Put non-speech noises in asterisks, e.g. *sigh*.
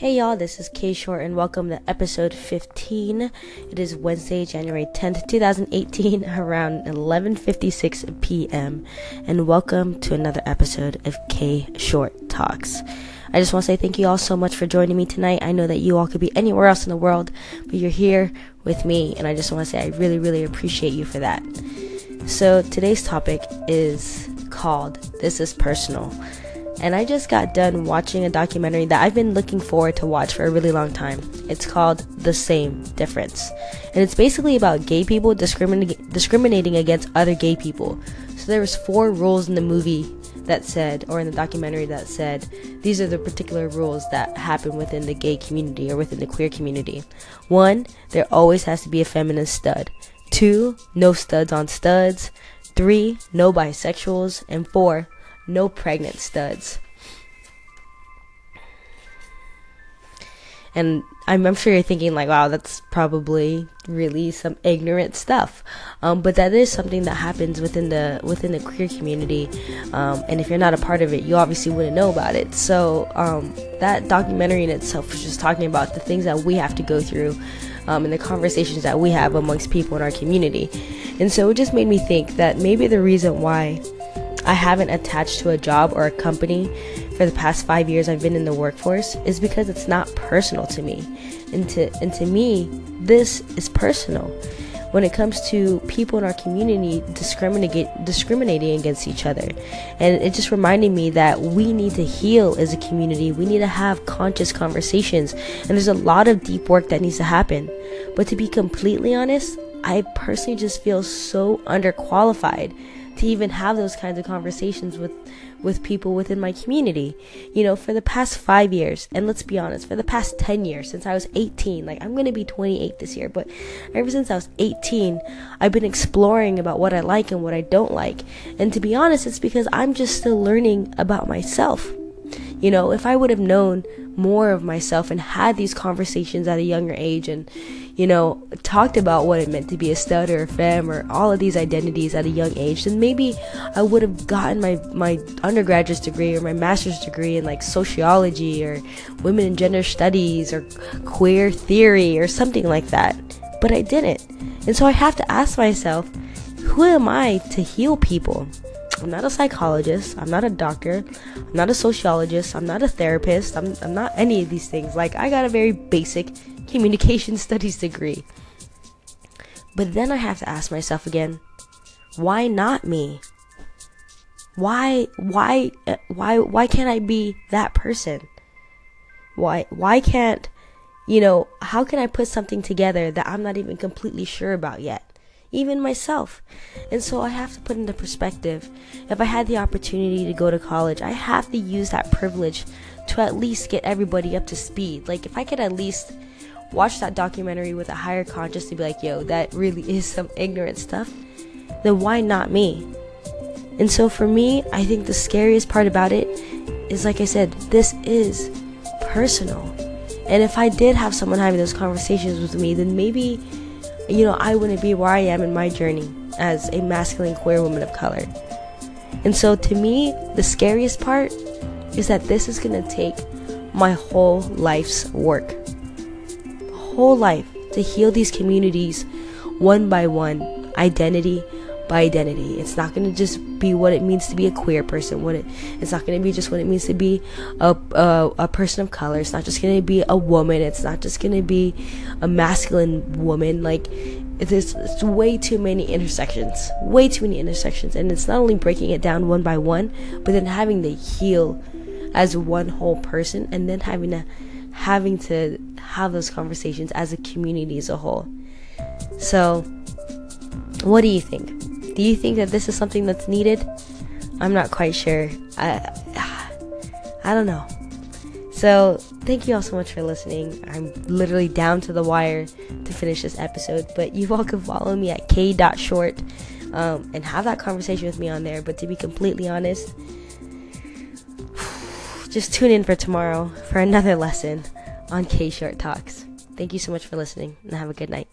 Hey y'all, this is K Short and welcome to episode 15. It is Wednesday, January 10th, 2018 *laughs* around 11:56 p.m. and welcome to another episode of K Short Talks. I just want to say thank you all so much for joining me tonight. I know that you all could be anywhere else in the world, but you're here with me and I just want to say I really really appreciate you for that. So, today's topic is called This is Personal and I just got done watching a documentary that I've been looking forward to watch for a really long time. It's called The Same Difference. And it's basically about gay people discrimin- discriminating against other gay people. So there was four rules in the movie that said or in the documentary that said these are the particular rules that happen within the gay community or within the queer community. One, there always has to be a feminist stud. Two, no studs on studs. Three, no bisexuals. And four, no pregnant studs. And I'm, sure you're thinking like, wow, that's probably really some ignorant stuff. Um, but that is something that happens within the within the queer community. Um, and if you're not a part of it, you obviously wouldn't know about it. So um, that documentary in itself was just talking about the things that we have to go through. Um, and the conversations that we have amongst people in our community. And so it just made me think that maybe the reason why I haven't attached to a job or a company for the past five years I've been in the workforce is because it's not personal to me. And to, and to me, this is personal. When it comes to people in our community discriminating discriminating against each other, and it just reminded me that we need to heal as a community. We need to have conscious conversations, and there's a lot of deep work that needs to happen. But to be completely honest, I personally just feel so underqualified to even have those kinds of conversations with with people within my community. You know, for the past 5 years, and let's be honest, for the past 10 years since I was 18, like I'm going to be 28 this year, but ever since I was 18, I've been exploring about what I like and what I don't like. And to be honest, it's because I'm just still learning about myself. You know, if I would have known more of myself and had these conversations at a younger age and, you know, talked about what it meant to be a stud or a femme or all of these identities at a young age, then maybe I would have gotten my, my undergraduate degree or my master's degree in like sociology or women and gender studies or queer theory or something like that. But I didn't. And so I have to ask myself, who am I to heal people? I'm not a psychologist. I'm not a doctor. I'm not a sociologist. I'm not a therapist. I'm, I'm not any of these things. Like, I got a very basic communication *laughs* studies degree. But then I have to ask myself again, why not me? Why, why, uh, why, why can't I be that person? Why, why can't, you know, how can I put something together that I'm not even completely sure about yet? Even myself. And so I have to put into perspective if I had the opportunity to go to college, I have to use that privilege to at least get everybody up to speed. Like, if I could at least watch that documentary with a higher conscience to be like, yo, that really is some ignorant stuff, then why not me? And so for me, I think the scariest part about it is like I said, this is personal. And if I did have someone having those conversations with me, then maybe you know, I wouldn't be where I am in my journey as a masculine queer woman of color. And so to me, the scariest part is that this is going to take my whole life's work. Whole life to heal these communities one by one, identity by identity. It's not going to just be what it means to be a queer person. What it, it's not going to be just what it means to be a, a, a person of color. It's not just going to be a woman. It's not just going to be a masculine woman. Like, there's it's way too many intersections. Way too many intersections. And it's not only breaking it down one by one, but then having to heal as one whole person and then having to having to have those conversations as a community as a whole. So, what do you think? Do you think that this is something that's needed? I'm not quite sure. I I don't know. So, thank you all so much for listening. I'm literally down to the wire to finish this episode, but you all can follow me at k.short um, and have that conversation with me on there. But to be completely honest, *sighs* just tune in for tomorrow for another *laughs* lesson on K Short Talks. Thank you so much for listening and have a good night.